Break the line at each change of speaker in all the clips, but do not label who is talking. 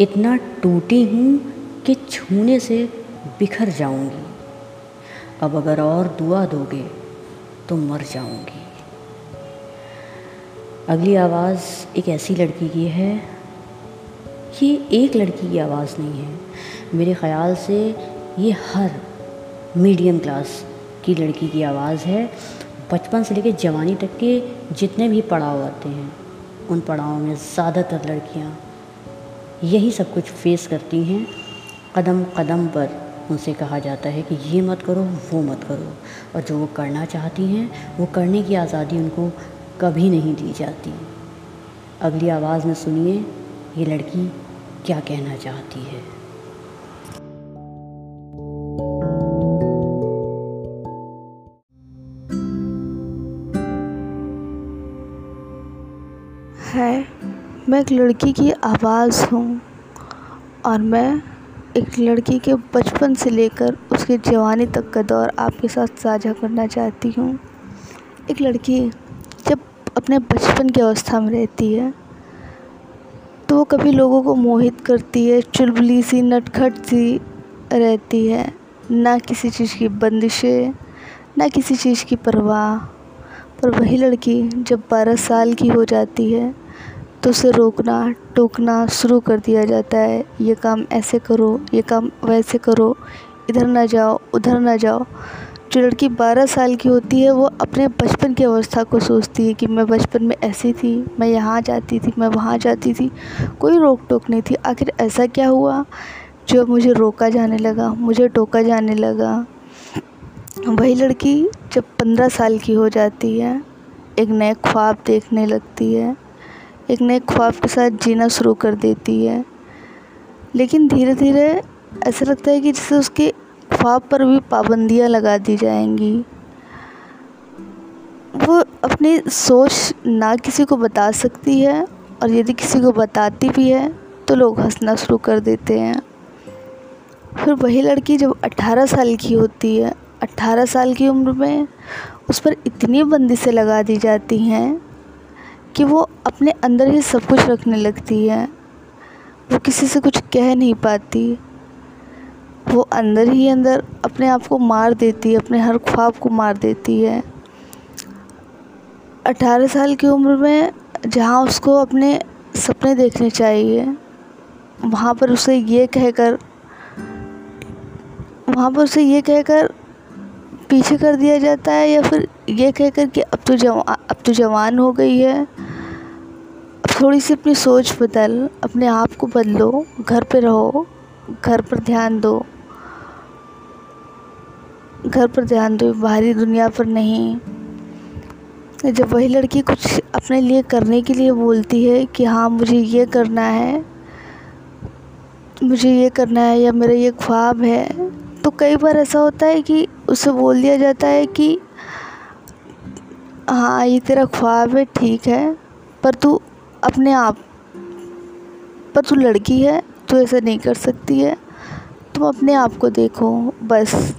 इतना टूटी हूँ कि छूने से बिखर जाऊँगी। अब अगर और दुआ दोगे तो मर जाऊँगी। अगली आवाज़ एक ऐसी लड़की की है। ये एक लड़की की आवाज़ नहीं है। मेरे ख़्याल से ये हर मीडियम क्लास की लड़की की आवाज़ है। बचपन से लेकर जवानी तक के जितने भी पड़ाव आते हैं, उन पड़ावों में ज़्यादातर लड़कियाँ यही सब कुछ फेस करती हैं। कदम कदम पर उनसे कहा जाता है कि ये मत करो, वो मत करो। और जो वो करना चाहती हैं, वो करने की आज़ादी उनको कभी नहीं दी जाती। अगली आवाज़ में सुनिए, ये लड़की क्या कहना चाहती है?
है। मैं एक लड़की की आवाज़ हूँ और मैं एक लड़की के बचपन से लेकर उसके जवानी तक का दौर आपके साथ साझा करना चाहती हूँ। एक लड़की जब अपने बचपन की अवस्था में रहती है तो वो कभी लोगों को मोहित करती है, चुलबुली सी, नटखट सी रहती है। ना किसी चीज़ की बंदिशें, ना किसी चीज़ की परवाह। पर वही लड़की जब बारह साल की हो जाती है तो उसे रोकना, टोकना शुरू कर दिया जाता है। ये काम ऐसे करो, ये काम वैसे करो। इधर ना जाओ, उधर ना जाओ। जो लड़की बारह साल की होती है, वो अपने बचपन की अवस्था को सोचती है कि मैं बचपन में ऐसी थी, मैं यहाँ जाती थी, मैं वहाँ जाती थी। कोई रोक टोक नहीं थी। आखिर ऐसा क्या हुआ? जो मुझे रोका जाने लगा, मुझे टोका जाने लगा। वही लड़की जब पंद्रह साल की हो जाती है, एक नए ख्वाब देखने लगती है। एक नए ख्वाब के साथ जीना शुरू कर देती है। लेकिन धीरे धीरे ऐसा लगता है कि जैसे उसके ख्वाब पर भी पाबंदियाँ लगा दी जाएँगी। वो अपनी सोच ना किसी को बता सकती है और यदि किसी को बताती भी है तो लोग हंसना शुरू कर देते हैं। फिर वही लड़की जब 18 साल की होती है 18 साल की उम्र में उस पर इतनी बंदिशें लगा दी जाती हैं कि वो अपने अंदर ही सब कुछ रखने लगती है। वो किसी से कुछ कह नहीं पाती। वो अंदर ही अंदर अपने आप को मार देती है, अपने हर ख्वाब को मार देती है। अठारह साल की उम्र में जहाँ उसको अपने सपने देखने चाहिए, वहाँ पर उसे ये कहकर, वहाँ पर उसे ये कहकर पीछे कर दिया जाता है या फिर ये कहकर कि अब तो जवा, अब तो जवान हो गई है। थोड़ी सी अपनी सोच बदल, अपने आप को बदलो, घर पे रहो, घर पर ध्यान दो। घर पर ध्यान दो, बाहरी दुनिया पर नहीं। जब वही लड़की कुछ अपने लिए करने के लिए बोलती है कि हाँ मुझे ये करना है, मुझे ये करना है या मेरा ये ख्वाब है तो कई बार ऐसा होता है कि उसे बोल दिया जाता है कि हाँ ये तेरा ख्वाब है, ठीक है, पर तू अपने आप पर तू लड़की है, तू ऐसा नहीं कर सकती है। तुम अपने आप को देखो, बस।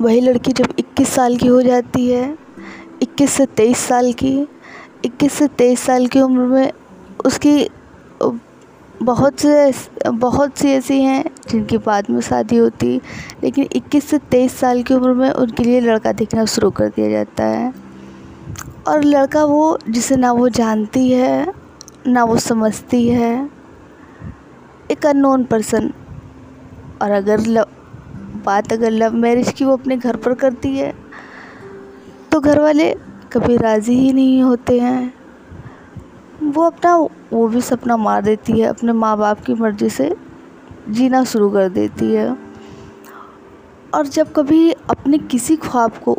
वही लड़की जब 21 साल की हो जाती है 21 से 23 साल की 21 से 23 साल की उम्र में उसकी बहुत से बहुत सी ऐसी हैं जिनकी बाद में शादी होती, लेकिन 21 से 23 साल की उम्र में उनके लिए लड़का देखना शुरू कर दिया जाता है। और लड़का वो, जिसे ना वो जानती है, ना वो समझती है, एक अननोन पर्सन और अगर लव बात अगर लव मैरिज की वो अपने घर पर करती है तो घर वाले कभी राज़ी ही नहीं होते हैं। वो अपना, वो भी सपना मार देती है, अपने माँ बाप की मर्ज़ी से जीना शुरू कर देती है। और जब कभी अपने किसी ख्वाब को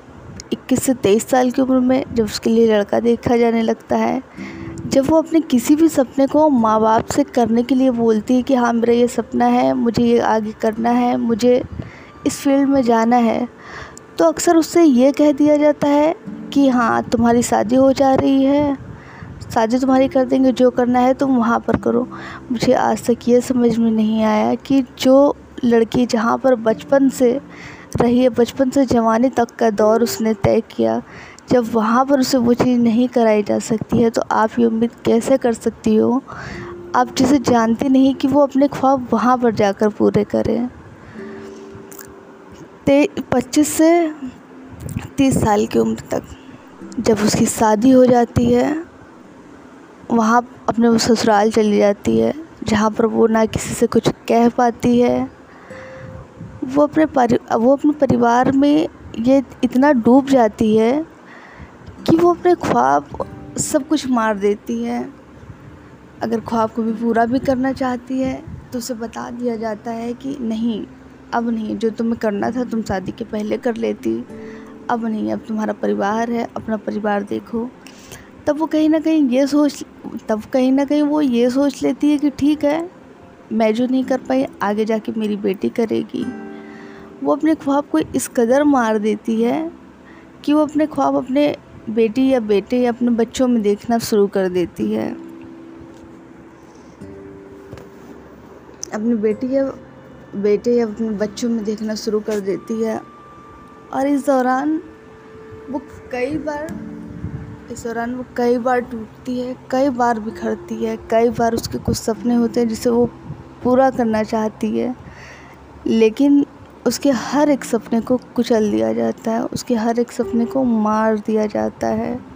इक्कीस से तेईस साल की उम्र में जब उसके लिए लड़का देखा जाने लगता है, जब वो अपने किसी भी सपने को माँ बाप से करने के लिए बोलती है कि हाँ मेरा ये सपना है, मुझे ये आगे करना है, मुझे इस फ़ील्ड में जाना है तो अक्सर उससे ये कह दिया जाता है कि हाँ तुम्हारी शादी हो जा रही है, शादी तुम्हारी कर देंगे, जो करना है तुम वहाँ पर करो। मुझे आज तक ये समझ में नहीं आया कि जो लड़की जहाँ पर बचपन से रही है। बचपन से जवानी तक का दौर उसने तय किया। जब वहाँ पर उसे वो चीज़ नहीं कराई जा सकती है तो आप ये उम्मीद कैसे कर सकती हो? आप जिसे जानते नहीं कि वो अपने ख्वाब वहाँ पर जाकर पूरे करें। ते, पच्चीस से तीस साल की उम्र तक, जब उसकी शादी हो जाती है, वहाँ अपने ससुराल चली जाती है, जहाँ पर वो ना किसी से कुछ कह पाती है वो अपने परि, वो अपने परिवार में ये इतना डूब जाती है कि वो अपने ख्वाब सब कुछ मार देती है। अगर ख्वाब को भी पूरा भी करना चाहती है तो उसे बता दिया जाता है कि नहीं, अब नहीं, जो तुम्हें करना था, तुम शादी के पहले कर लेती। अब नहीं, अब तुम्हारा परिवार है, अपना परिवार देखो। तब वो कहीं ना कहीं ये सोच, तब कहीं ना कहीं वो ये सोच लेती है कि ठीक है, मैं जो नहीं कर पाई, आगे जाके मेरी बेटी करेगी। वो अपने ख्वाब को इस कदर मार देती है कि वो अपने ख्वाब अपने बेटी या बेटे या अपने बच्चों में देखना शुरू कर देती है। अपनी बेटी या बेटे या अपने बच्चों में देखना शुरू कर देती है। और इस दौरान वो कई बार, इस दौरान वो कई बार टूटती है, कई बार बिखरती है, कई बार उसके कुछ सपने होते हैं जिसे वो पूरा करना चाहती है। लेकिन उसके हर एक सपने को कुचल दिया जाता है, उसके हर एक सपने को मार दिया जाता है।